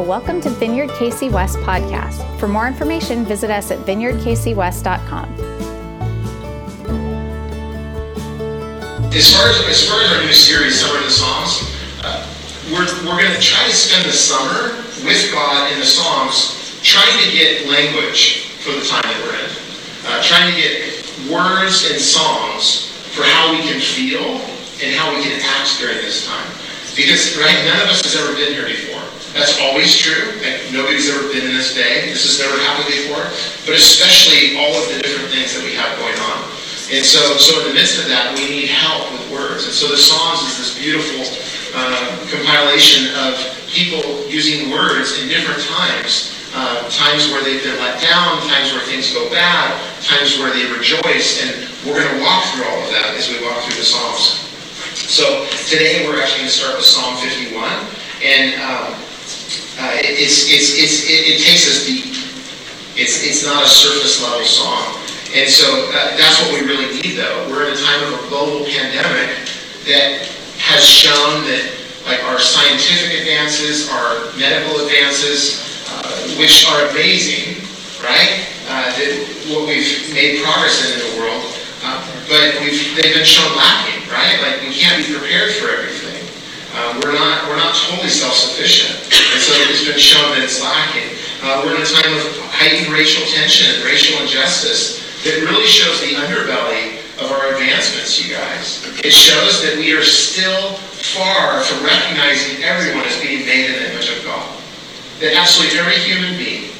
Welcome to Vineyard KC West podcast. For more information, visit us at vineyardkcwest.com. As far as, as far as our new series, Summer in the Psalms, uh, we're, we're going to try to spend the summer with God in the Psalms, trying to get language for the time that we're in. Uh, trying to get words and songs for how we can feel and how we can act during this time. Because, right, none of us has ever been here before. That's always true. Nobody's ever been in this day. This has never happened before. But especially all of the different things that we have going on. And so, so in the midst of that, we need help with words. And so the Psalms is this beautiful uh, compilation of people using words in different times. Uh, times where they've been let down, times where things go bad, times where they rejoice. And we're going to walk through all of that as we walk through the Psalms. So today we're actually going to start with Psalm 51. And um, uh, it's, it's, it's, it, it, takes us deep. It's, it's not a surface level song. And so uh, that's what we really need, though. We're in a time of a global pandemic that has shown that like our scientific advances, our medical advances, uh, which are amazing, right? Uh, that what we've made progress in in the world, uh, but we've, they've been shown lacking, right? Like we can't be prepared for everything. Uh, we're not we're not totally self-sufficient, and so it's been shown that it's lacking. Uh, we're in a time of heightened racial tension and racial injustice that really shows the underbelly of our advancements, you guys. It shows that we are still far from recognizing everyone as being made in the image of God. That absolutely every human being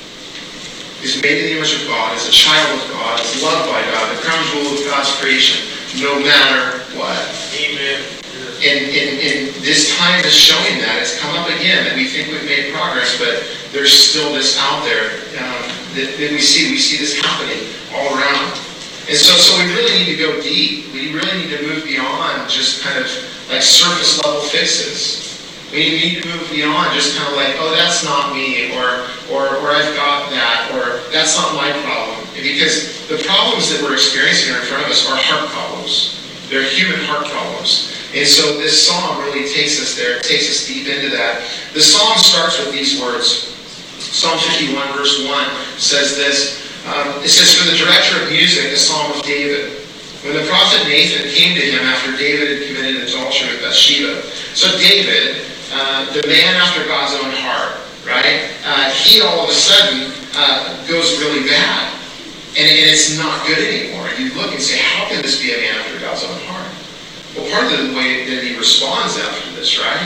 is made in the image of God, is a child of God, is loved by God, the crown jewel of God's creation, no matter what. Amen and, and, and this time is showing that. It's come up again, and we think we've made progress, but there's still this out there um, that, that we see. We see this happening all around. And so, so we really need to go deep. We really need to move beyond just kind of like surface level fixes. We need to move beyond just kind of like, oh, that's not me, or, or, or I've got that, or that's not my problem. Because the problems that we're experiencing in front of us are heart problems. They're human heart problems. And so this song really takes us there, it takes us deep into that. The song starts with these words. Psalm 51, verse 1 says this. Um, it says, For the director of music, a psalm of David. When the prophet Nathan came to him after David had committed adultery with Bathsheba. So David, uh, the man after God's own heart, right? Uh, he all of a sudden uh, goes really bad. And, and it's not good anymore. And You look and say, how can this be a man after God's own heart? Well, part of the way that he responds after this, right?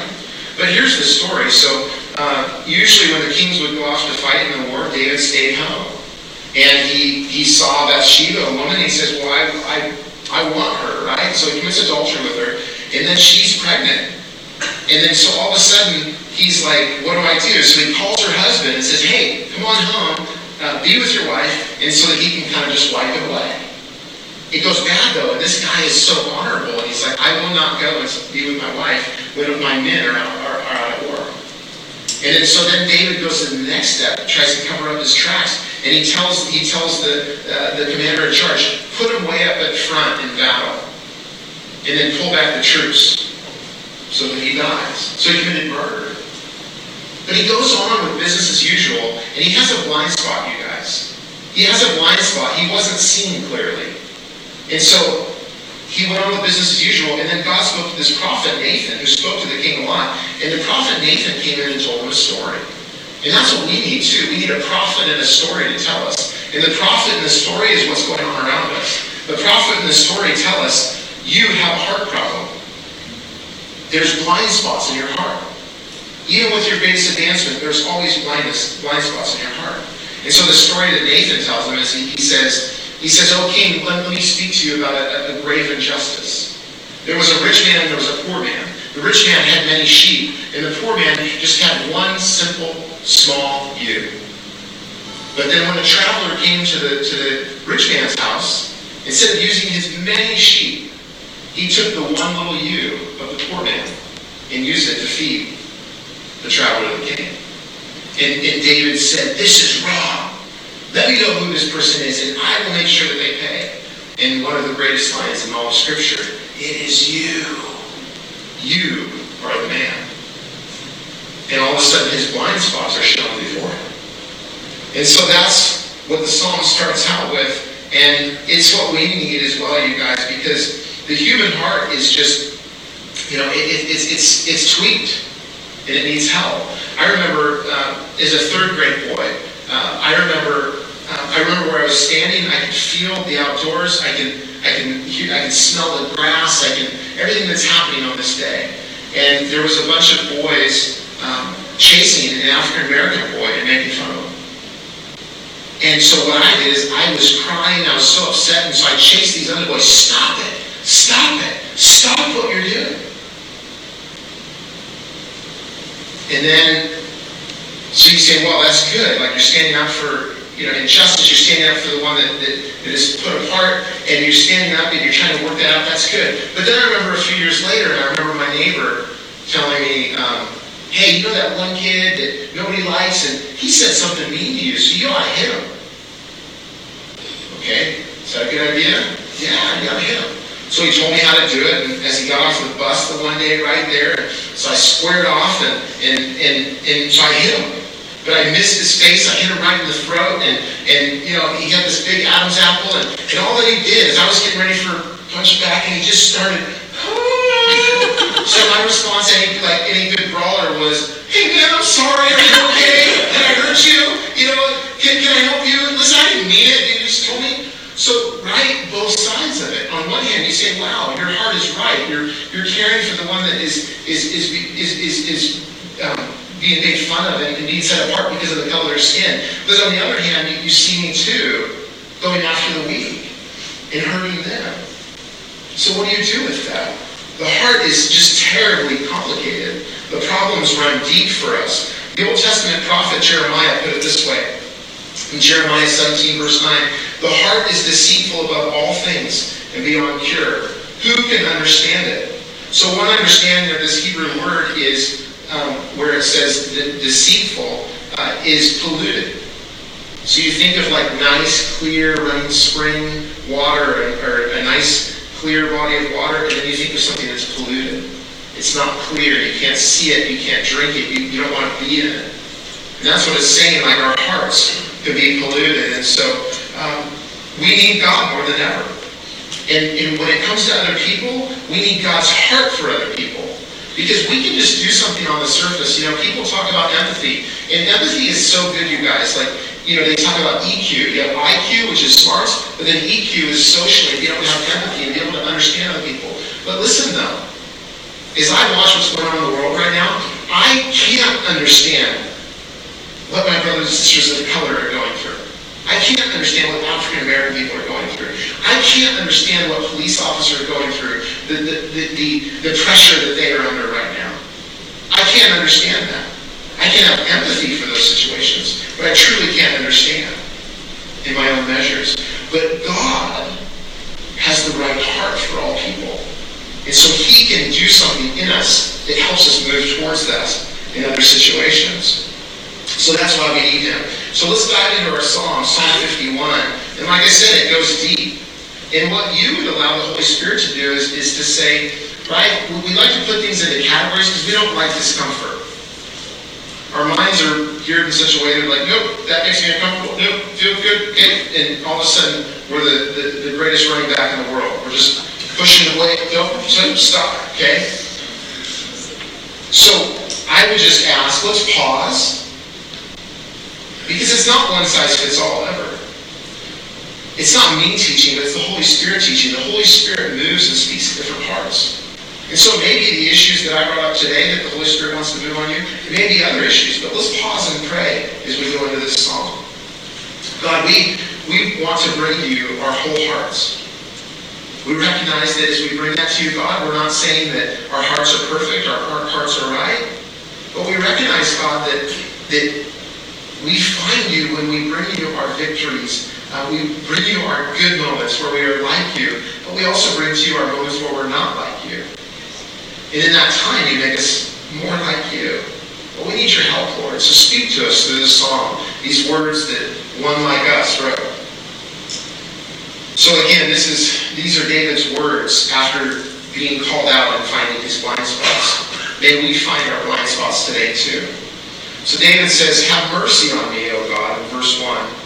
But here's the story. So uh, usually when the kings would go off to fight in the war, David stayed home. And he, he saw Bathsheba, a woman, and he says, well, I, I, I want her, right? So he commits adultery with her. And then she's pregnant. And then so all of a sudden, he's like, what do I do? So he calls her husband and says, hey, come on home, uh, be with your wife, and so that he can kind of just wipe it away. It goes bad though, and this guy is so honorable, and he's like, I will not go and be with my wife when my men are out, are, are out at war. And then, so then David goes to the next step, tries to cover up his tracks, and he tells he tells the uh, the commander in charge, put him way up at front in battle, and then pull back the troops so that he dies. So he committed murder. But he goes on with business as usual, and he has a blind spot, you guys. He has a blind spot. He wasn't seen clearly. And so he went on with business as usual, and then God spoke to this prophet Nathan, who spoke to the king a lot. And the prophet Nathan came in and told him a story. And that's what we need too. We need a prophet and a story to tell us. And the prophet and the story is what's going on around us. The prophet and the story tell us you have a heart problem. There's blind spots in your heart. Even with your greatest advancement, there's always blindness, blind spots in your heart. And so the story that Nathan tells him is he, he says, he says, O king, let, let me speak to you about a, a grave injustice. There was a rich man and there was a poor man. The rich man had many sheep, and the poor man just had one simple, small ewe. But then when the traveler came to the, to the rich man's house, instead of using his many sheep, he took the one little ewe of the poor man and used it to feed the traveler that came. And, and David said, This is wrong. Let me know who this person is, and I will make sure that they pay. And one of the greatest lines in all of Scripture, it is you. You are the man. And all of a sudden his blind spots are shown before him. And so that's what the psalm starts out with. And it's what we need as well, you guys, because the human heart is just, you know, it, it, it's, it's, it's tweaked and it needs help. I remember uh, as a third grade boy, uh, I remember uh, I remember where I was standing. I could feel the outdoors. I can I can hear, I can smell the grass. I can everything that's happening on this day. And there was a bunch of boys um, chasing an African American boy and making fun of him. And so what I did is I was crying. I was so upset, and so I chased these other boys. Stop it! Stop it! Stop what you're doing. And then, so you say, well, that's good. Like you're standing up for, you know, injustice. You're standing up for the one that, that, that is put apart, and you're standing up and you're trying to work that out. That's good. But then I remember a few years later, and I remember my neighbor telling me, um, hey, you know that one kid that nobody likes, and he said something mean to you, so you ought to hit him. Okay, is that a good idea? Yeah, ought to hit him. So he told me how to do it, and as he got off the bus the one day right there, so I squared off, and, and, and, and so I hit him. But I missed his face, I hit him right in the throat, and, and you know, he had this big Adam's apple, and, and all that he did is I was getting ready for punch back, and he just started, so my response, any like any good brawler was, hey man, I'm sorry, are you okay? Did I hurt you? You know, can, can I help you? Listen, I didn't mean it, you just told me. So right both sides of it. On one hand, you say, "Wow, your heart is right. You're you're caring for the one that is is is is is, is um, being made fun of and, and being set apart because of the color of their skin." But on the other hand, you, you see me too going after the weak and hurting them. So what do you do with that? The heart is just terribly complicated. The problems run deep for us. The Old Testament prophet Jeremiah put it this way. In Jeremiah 17, verse 9, the heart is deceitful above all things and beyond cure. Who can understand it? So one understanding of this Hebrew word is um, where it says that deceitful uh, is polluted. So you think of like nice, clear, running spring water or, or a nice, clear body of water, and then you think of something that's polluted. It's not clear. You can't see it. You can't drink it. You, you don't want to be in it. And that's what it's saying, like our hearts could be polluted. And so um, we need God more than ever. And, and when it comes to other people, we need God's heart for other people. Because we can just do something on the surface. You know, people talk about empathy. And empathy is so good, you guys. Like, you know, they talk about EQ. You have IQ, which is smarts, but then EQ is socially, be able to have empathy and be able to understand other people. But listen, though, as I watch what's going on in the world right now, I can't understand what my brothers and sisters of color are going through. I can't understand what African American people are going through. I can't understand what police officers are going through, the, the, the, the, pressure that they are under right now. I can't understand that. I can't have empathy for those situations, but I truly can't understand in my own measures. But God has the right heart for all people. And so he can do something in us that helps us move towards that in other situations. So that's why we need him. So let's dive into our psalm, Psalm 51. And like I said, it goes deep. And what you would allow the Holy Spirit to do is, is to say, right, we like to put things into categories because we don't like discomfort. Our minds are geared in such a way that like, nope, that makes me uncomfortable. Nope, feel good. Okay. And all of a sudden, we're the, the, the greatest running back in the world. We're just pushing away. Nope, stop. Okay. So I would just ask, let's pause because it's not one size fits all ever. It's not me teaching, but it's the Holy Spirit teaching. The Holy Spirit moves and speaks to different hearts. And so maybe the issues that I brought up today that the Holy Spirit wants to move on you, it may be other issues, but let's pause and pray as we go into this song. God, we, we want to bring you our whole hearts. We recognize that as we bring that to you, God, we're not saying that our hearts are perfect, our, our hearts are right, but we recognize, God, that, that we find you when we bring you our victories. Uh, we bring you our good moments where we are like you, but we also bring to you our moments where we're not like you. And in that time, you make us more like you. But we need your help, Lord. So speak to us through this song, these words that one like us wrote. So again, this is these are David's words after being called out and finding his blind spots. may we find our blind spots today too. So David says, Have mercy on me, O God, in verse 1.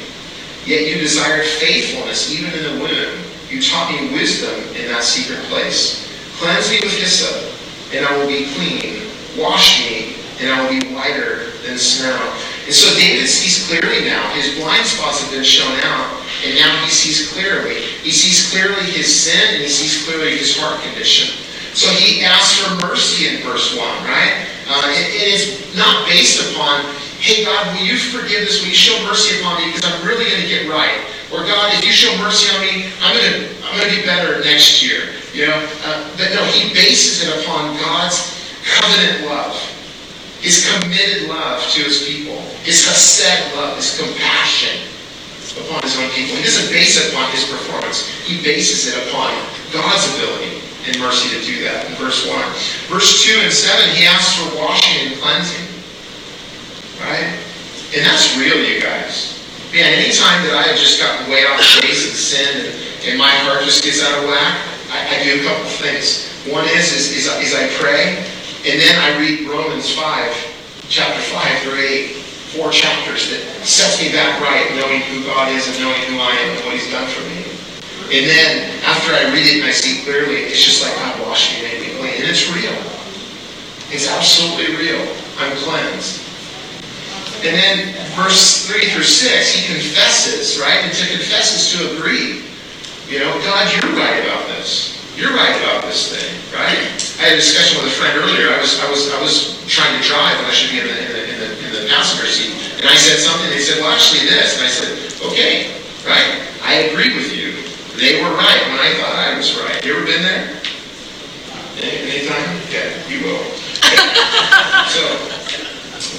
Yet you desired faithfulness even in the womb. You taught me wisdom in that secret place. Cleanse me with hyssop, and I will be clean. Wash me, and I will be whiter than snow. And so David sees clearly now. His blind spots have been shown out, and now he sees clearly. He sees clearly his sin, and he sees clearly his heart condition. So he asks for mercy in verse 1, right? Uh, it, it is not based upon, hey, God, will you forgive this? Will you show mercy upon me because I'm really going to get right? Or God, if you show mercy on me, I'm going to I'm going to be better next year. You know, uh, but no, he bases it upon God's covenant love, his committed love to his people, his chesed love, his compassion upon his own people. He doesn't base it upon his performance. He bases it upon God's ability and mercy to do that in verse 1. Verse 2 and 7, he asks for washing and cleansing. Right? And that's real, you guys. Man, anytime that I have just gotten way off base and sin and, my heart just gets out of whack, I, I do a couple things. One is, is, is, is I pray, and then I read Romans 5, chapter 5 through 8 four chapters that sets me back right, knowing who God is and knowing who I am and what He's done for me. And then after I read it and I see clearly, it's just like God washed me and clean. And it's real. It's absolutely real. I'm cleansed. And then verse 3 through 6, he confesses, right? And to confess is to agree. You know, God, you're right about this. You're right about this thing, right? I had a discussion with a friend earlier. I was I was I was trying to drive when I should be in the in the, in the, in the passenger seat. And I said something, they said, well actually this. And I said, okay, right? I agree with you. They were right when I thought I was right. You ever been there? Anytime? Yeah, you will. so,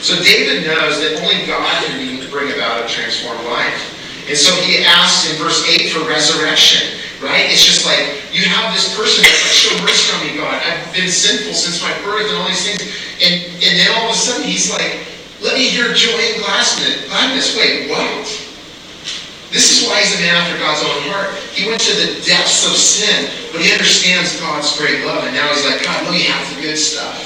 So David knows that only God can bring about a transformed life. And so he asks in verse 8 for resurrection, right? It's just like, you have this person that's like, show mercy on me, God. I've been sinful since my birth and all these things. And, and then all of a sudden he's like, let me hear joy and gladness. Wait, what? This is why he's a man after God's own heart. He went to the depths of sin, but he understands God's great love. And now he's like, God, let me have the good stuff.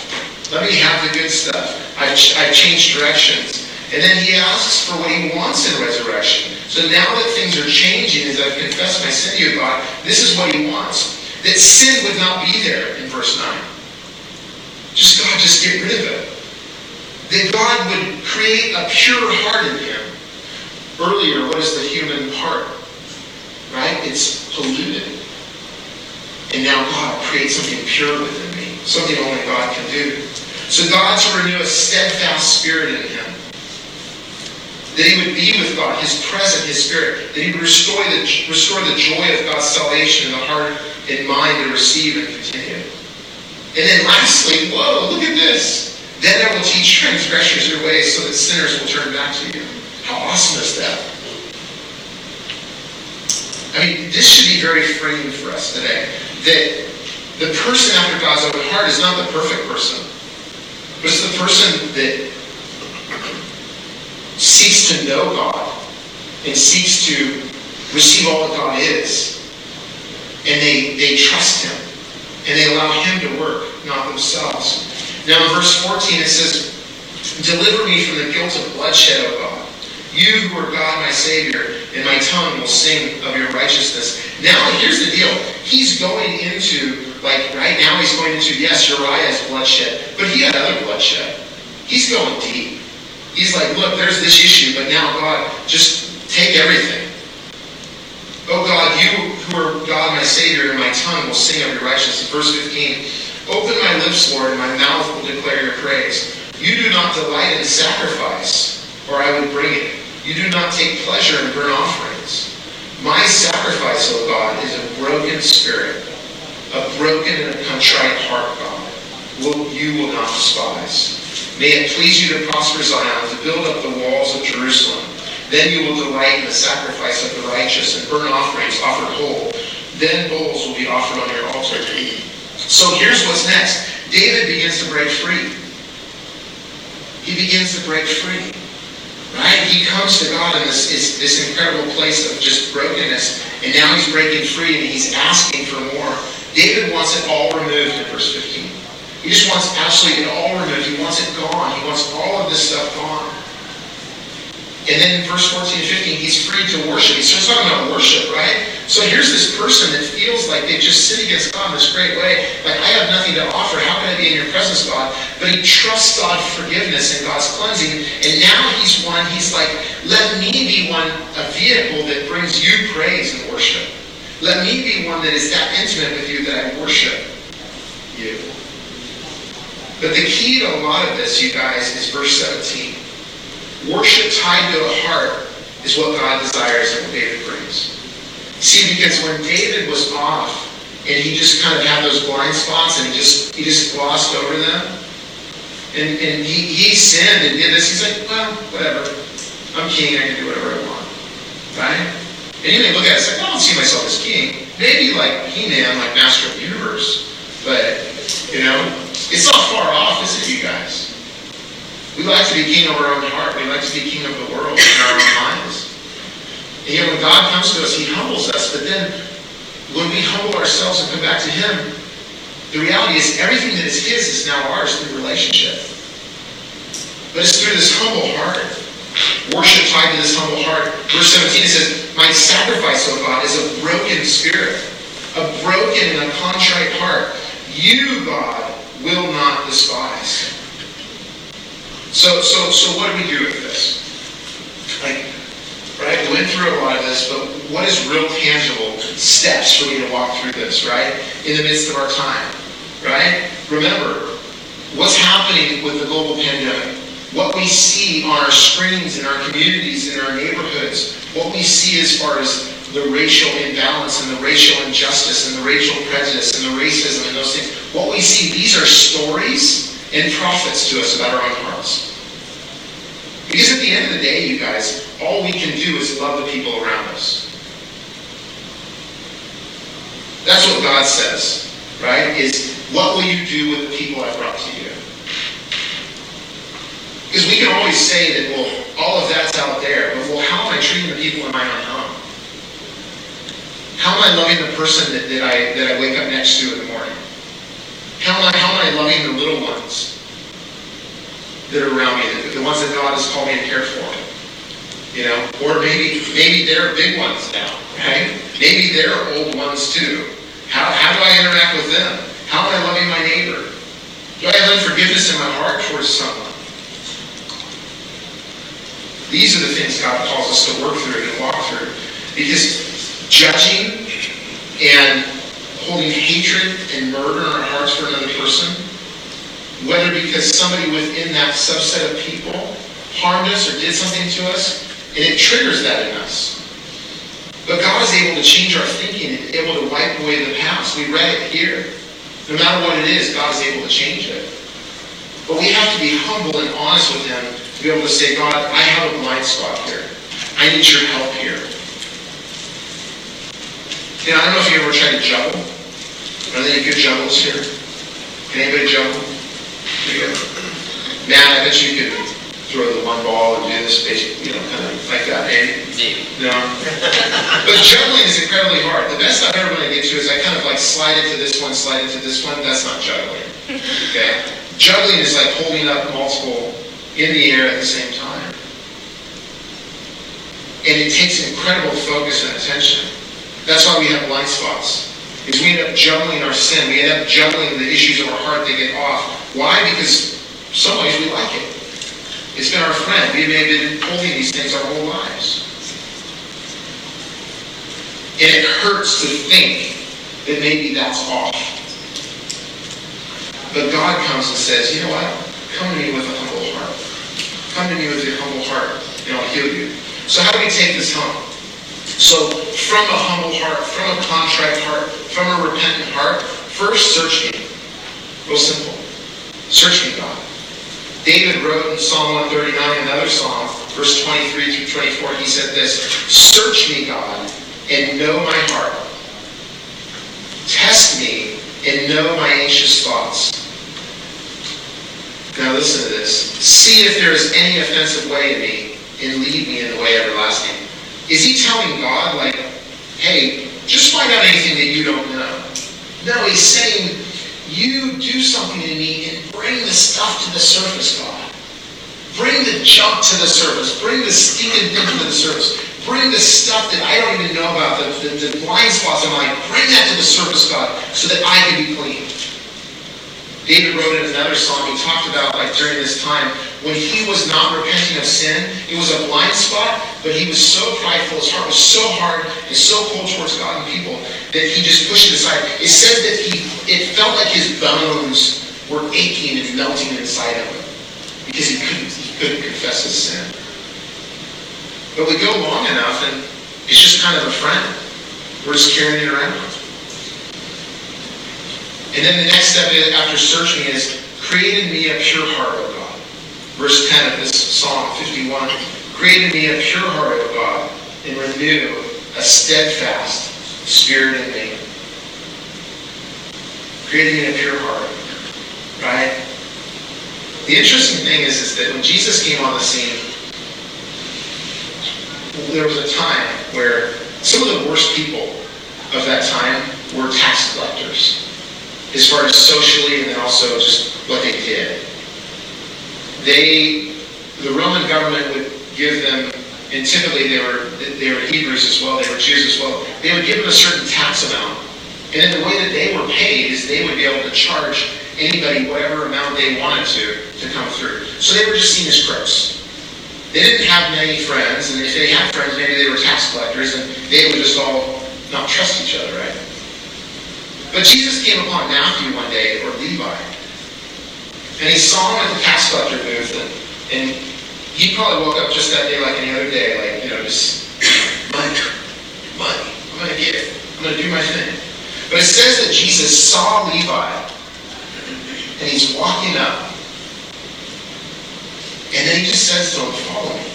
Let me have the good stuff. I've, I've changed directions. And then he asks for what he wants in resurrection. So now that things are changing, as I've confessed my sin to you, God, this is what he wants. That sin would not be there in verse 9. Just God, just get rid of it. That God would create a pure heart in him earlier, what is the human heart? Right? It's polluted. And now God creates something pure within me, something only God can do. So God to renew a steadfast spirit in him. That he would be with God, his present, his spirit. That he would restore the, restore the joy of God's salvation in the heart and mind to receive and continue. And then lastly, whoa, look at this. Then I will teach transgressors your ways so that sinners will turn back to you. How awesome is that? I mean, this should be very freeing for us today. That the person after God's own heart is not the perfect person, the person that seeks to know God and seeks to receive all that God is. And they, they trust Him. And they allow Him to work, not themselves. Now in verse 14 it says, Deliver me from the guilt of bloodshed, O God. You who are God, my Savior, and my tongue will sing of your righteousness. Now, here's the deal. He's going into, like, right now he's going into, yes, Uriah's bloodshed, but he had other bloodshed. He's going deep. He's like, look, there's this issue, but now, God, just take everything. Oh God, you who are God, my Savior, and my tongue will sing of your righteousness. Verse 15, open my lips, Lord, and my mouth will declare your praise. You do not delight in sacrifice, or I would bring it. You do not take pleasure in burnt offerings. My sacrifice, O God, is a broken spirit, a broken and a contrite heart, God. You will not despise. May it please you to prosper Zion, to build up the walls of Jerusalem. Then you will delight in the sacrifice of the righteous and burnt offerings offered whole. Then bulls will be offered on your altar. So here's what's next. David begins to break free. He begins to break free. Right? He comes to God in this, this, this incredible place of just brokenness. And now he's breaking free and he's asking for more. David wants it all removed in verse 15. He just wants absolutely it all removed. He wants it gone. He wants all of this stuff gone. And then in verse 14 and 15, he's free to worship. He starts talking about worship, right? So here's this person that feels like they've just sinned against God in this great way. Like, I have nothing to offer. How can I be in your presence, God? But he trusts God's forgiveness and God's cleansing. And now he's one, he's like, let me be one, a vehicle that brings you praise and worship. Let me be one that is that intimate with you that I worship you. But the key to a lot of this, you guys, is verse 17. Worship tied to a heart is what God desires and what David brings. See, because when David was off and he just kind of had those blind spots and he just he just glossed over them, and, and he, he sinned and did this, he's like, well, whatever. I'm king, I can do whatever I want. Right? And you may look at it and say, I don't see myself as king. Maybe like He-Man, like Master of the Universe. But, you know, it's not far off, is it, you guys? We like to be king of our own heart. We like to be king of the world in our own minds. And yet when God comes to us, he humbles us. But then when we humble ourselves and come back to him, the reality is everything that is his is now ours through relationship. But it's through this humble heart. Worship tied to this humble heart. Verse 17 it says, My sacrifice, O God, is a broken spirit, a broken and a contrite heart. You, God, will not despise. So, so, so what do we do with this? Like, right? We went through a lot of this, but what is real tangible steps for me to walk through this, right? In the midst of our time, right? Remember, what's happening with the global pandemic? What we see on our screens, in our communities, in our neighborhoods, what we see as far as the racial imbalance and the racial injustice and the racial prejudice and the racism and those things, what we see, these are stories and prophets to us about our own hearts. Because at the end of the day, you guys, all we can do is love the people around us. That's what God says, right? Is what will you do with the people I brought to you? Because we can always say that, well, all of that's out there, but well, how am I treating the people in my own home? How am I loving the person that, that I that I wake up next to in the morning? How am I, how am I loving the little ones that are around me, the, the ones that God has called me to care for? You know, or maybe maybe they're big ones now, right? Maybe they're old ones too. How, how do I interact with them? How am I loving my neighbor? Do I have unforgiveness in my heart towards someone? These are the things God calls us to work through and walk through. Because judging and holding hatred and murder in our hearts for another person, whether because somebody within that subset of people harmed us or did something to us, and it triggers that in us. But God is able to change our thinking and able to wipe away the past. We read it here. No matter what it is, God is able to change it. But we have to be humble and honest with Him to be able to say, God, I have a blind spot here. I need your help here. You know, I don't know if you ever tried to juggle. Are there any good juggles here? Can anybody juggle? Go. Man, I bet you could throw the one ball and do this, basic, you know, kind of like that. Maybe? Maybe. No. but juggling is incredibly hard. The best I've ever been able to to is I kind of like slide into this one, slide into this one. That's not juggling. Okay? Juggling is like holding up multiple in the air at the same time. And it takes incredible focus and attention. That's why we have blind spots. Because we end up juggling our sin. We end up juggling the issues of our heart that get off. Why? Because some ways we like it. It's been our friend. We may have been holding these things our whole lives. And it hurts to think that maybe that's off. But God comes and says, you know what? Come to me with a humble heart. Come to me with a humble heart, and I'll heal you. So how do we take this home? So from a humble heart, from a contrite heart, from a repentant heart, first search me. Real simple. Search me, God. David wrote in Psalm 139, another psalm, verse 23 through 24, he said this, Search me, God, and know my heart. Test me and know my anxious thoughts. Now listen to this. See if there is any offensive way in me, and lead me in the way everlasting. Is he telling God, like, hey, just find out anything that you don't know? No, he's saying, you do something to me and bring the stuff to the surface, God. Bring the junk to the surface. Bring the stinking thing to the surface. Bring the stuff that I don't even know about, the, the, the blind spots in my life. Bring that to the surface, God, so that I can be clean. David wrote in another song, he talked about like during this time, when he was not repenting of sin, it was a blind spot, but he was so prideful, his heart was so hard and so cold towards God and people that he just pushed it aside. It says that he it felt like his bones were aching and melting inside of him because he couldn't he couldn't confess his sin. But we go long enough and it's just kind of a friend. We're just carrying it around. And then the next step after searching is, create in me a pure heart, O God. Verse 10 of this Psalm 51. Create in me a pure heart, O God, and renew a steadfast spirit in me. Create in me a pure heart. Right? The interesting thing is, is that when Jesus came on the scene, there was a time where some of the worst people of that time were tax collectors as far as socially and then also just what they did. They, the Roman government would give them, and typically they were they were Hebrews as well, they were Jews as well. They would give them a certain tax amount, and then the way that they were paid is they would be able to charge anybody whatever amount they wanted to to come through. So they were just seen as crooks. They didn't have many friends, and if they had friends, maybe they were tax collectors, and they would just all not trust each other, right? But Jesus came upon Matthew one day, or Levi, and he saw him at the tax collector booth, and, and he probably woke up just that day like any other day, like, you know, just money, money, I'm going to it. I'm going to do my thing. But it says that Jesus saw Levi, and he's walking up, and then he just says to him, follow me.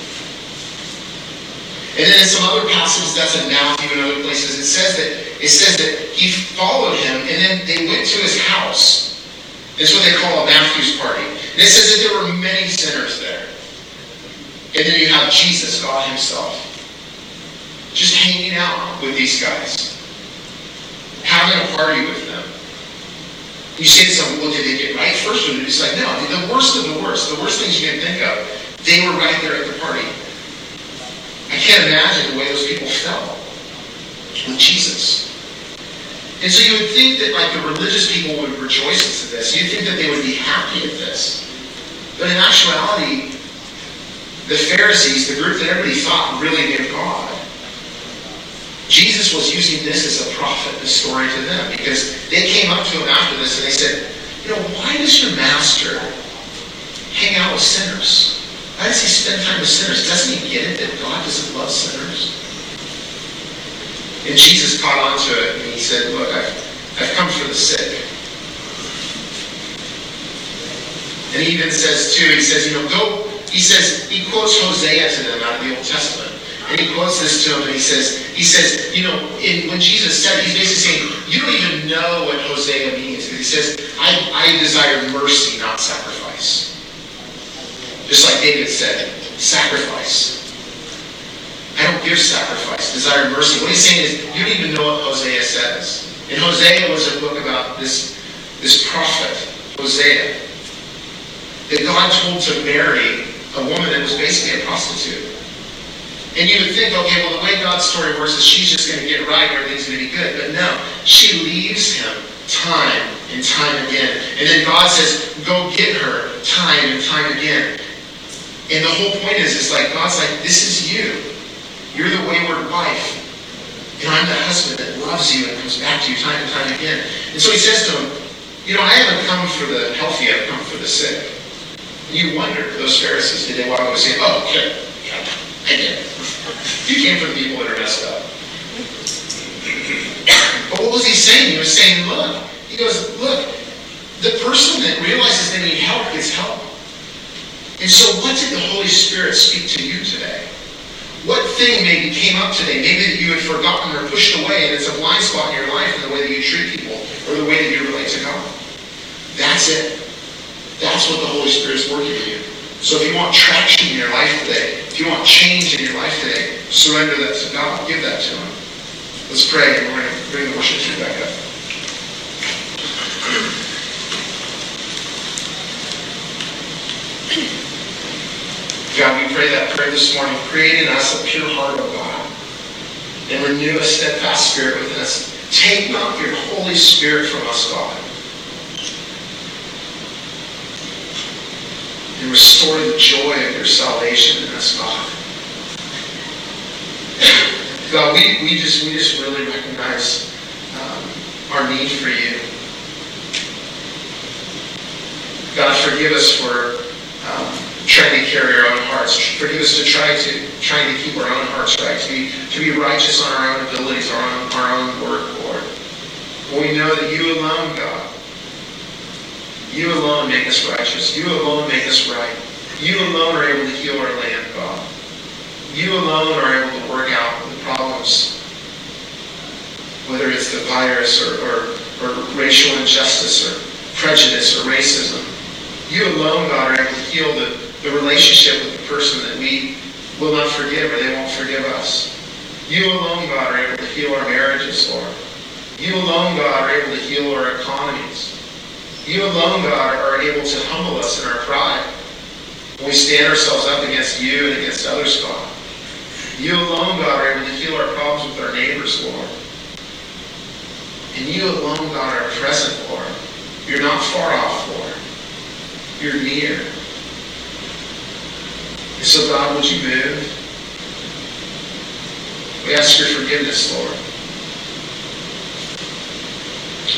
And then in some other passages, that's in Matthew and other places, it says that it says that he followed him, and then they went to his house. It's what they call a Matthew's party. And it says that there were many sinners there. And then you have Jesus, God himself, just hanging out with these guys, having a party with them. You say to someone, well, did they get right first? Or it's like, no, the worst of the worst, the worst things you can think of, they were right there at the party. I can't imagine the way those people felt with Jesus. And so you would think that like the religious people would rejoice at this. You'd think that they would be happy at this. But in actuality, the Pharisees, the group that everybody thought really knew God, Jesus was using this as a prophet, the story to them, because they came up to him after this and they said, you know, why does your master hang out with sinners? Why does he spend time with sinners? Doesn't he get it that God doesn't love sinners? And Jesus caught on to it and he said, Look, I've, I've come for the sick. And he even says, too, he says, you know, go, he says, he quotes Hosea to them out of the Old Testament. And he quotes this to them and he says, he says, you know, in, when Jesus said, he's basically saying, you don't even know what Hosea means. He says, I, I desire mercy, not sacrifice. Just like David said, sacrifice. Give sacrifice, desire mercy. What he's saying is, you don't even know what Hosea says. And Hosea was a book about this, this prophet, Hosea, that God told to marry a woman that was basically a prostitute. And you would think, okay, well, the way God's story works is she's just going to get right and everything's going to be good. But no, she leaves him time and time again. And then God says, go get her time and time again. And the whole point is, it's like God's like, this is you. You're the wayward wife. And I'm the husband that loves you and comes back to you time and time again. And so he says to him, you know, I haven't come for the healthy, I've come for the sick. You wonder, those Pharisees, did they walk away saying, oh, okay, yeah, I did. You came for the people that are messed up. But what was he saying? He was saying, look, he goes, look, the person that realizes they need help gets help. And so what did the Holy Spirit speak to you today? What thing maybe came up today, maybe that you had forgotten or pushed away, and it's a blind spot in your life in the way that you treat people or the way that you relate to God? That's it. That's what the Holy Spirit is working in you. So if you want traction in your life today, if you want change in your life today, surrender that to God. Give that to Him. Let's pray, and we're going to bring the worship team back up. God, we pray that prayer this morning. Create in us a pure heart, O God, and renew a steadfast spirit within us. Take not your Holy Spirit from us, God, and restore the joy of your salvation in us, God. God, we, we just we just really recognize um, our need for you. God, forgive us for um, trying to carry our own hearts. Forgive us to try to trying to keep our own hearts right, to be to be righteous on our own abilities, our own our own work, Lord. We know that you alone, God, you alone make us righteous. You alone make us right. You alone are able to heal our land, God. You alone are able to work out the problems, whether it's the virus or, or, or racial injustice or prejudice or racism. You alone, God, are able to heal the the relationship with the person that we will not forgive or they won't forgive us. You alone, God, are able to heal our marriages, Lord. You alone, God, are able to heal our economies. You alone, God, are able to humble us in our pride when we stand ourselves up against you and against others, God. You alone, God, are able to heal our problems with our neighbors, Lord. And you alone, God, are present, Lord. You're not far off, Lord. You're near. So, God, would you move? We ask your forgiveness, Lord.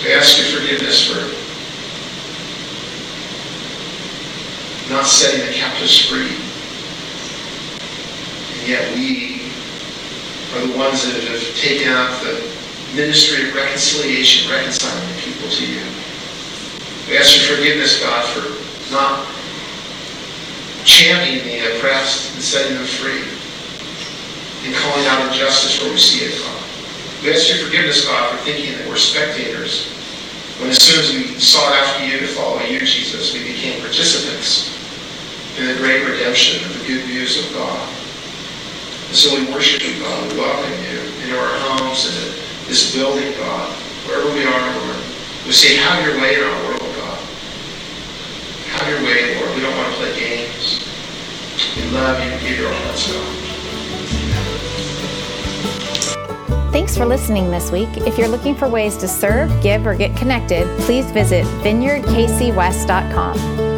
We ask your forgiveness for not setting the captives free. And yet we are the ones that have taken up the ministry of reconciliation, reconciling the people to you. We ask your forgiveness, God, for not championing the oppressed and setting them free, and calling out injustice where we see it. We ask your forgiveness, God, for thinking that we're spectators, when as soon as we sought after you to follow you, Jesus, we became participants in the great redemption of the good news of God. And so we worship you, God. We welcome you into our homes, and this building, God, wherever we are, Lord. We say, have your way in our world, God. Have your way, Lord. We don't want to play games. Love God. Thanks for listening this week. If you're looking for ways to serve, give, or get connected, please visit vineyardkcwest.com.